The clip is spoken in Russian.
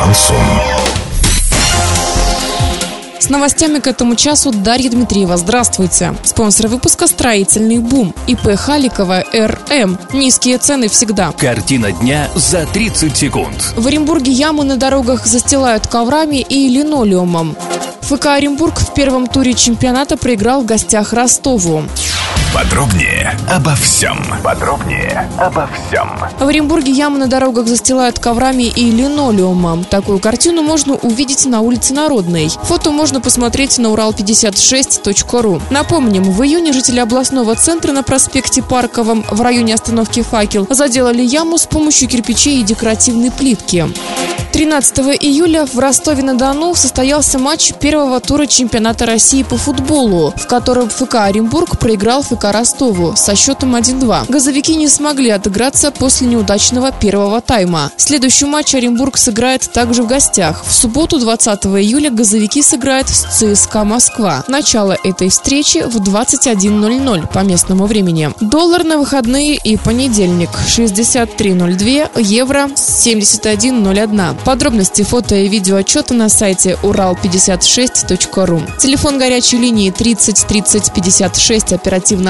Шансон. С новостями к этому часу Дарья Дмитриева. Здравствуйте. Спонсор выпуска «Строительный бум». ИП Халикова РМ. Низкие цены всегда. Картина дня за 30 секунд. В Оренбурге ямы на дорогах застилают коврами и линолеумом. ФК Оренбург в первом туре чемпионата проиграл в гостях Ростову. Подробнее обо всем. Подробнее обо всем. В Оренбурге ямы на дорогах застилают коврами и линолеумом. Такую картину можно увидеть на улице Народной. Фото можно посмотреть на урал56.ру. Напомним, в июне жители областного центра на проспекте Парковом в районе остановки «Факел» заделали яму с помощью кирпичей и декоративной плитки. 13 июля в Ростове-на-Дону состоялся матч первого тура чемпионата России по футболу, в котором ФК Оренбург проиграл ФК Ростову со счетом 1-2. Газовики не смогли отыграться после неудачного первого тайма. Следующий матч Оренбург сыграет также в гостях. В субботу 20 июля газовики сыграют с ЦСКА Москва. Начало этой встречи в 21.00 по местному времени. Доллар на выходные и понедельник 63.02, евро 71.01. Подробности фото и видео отчета на сайте урал56.ру. Телефон горячей линии 30 30 56 оперативно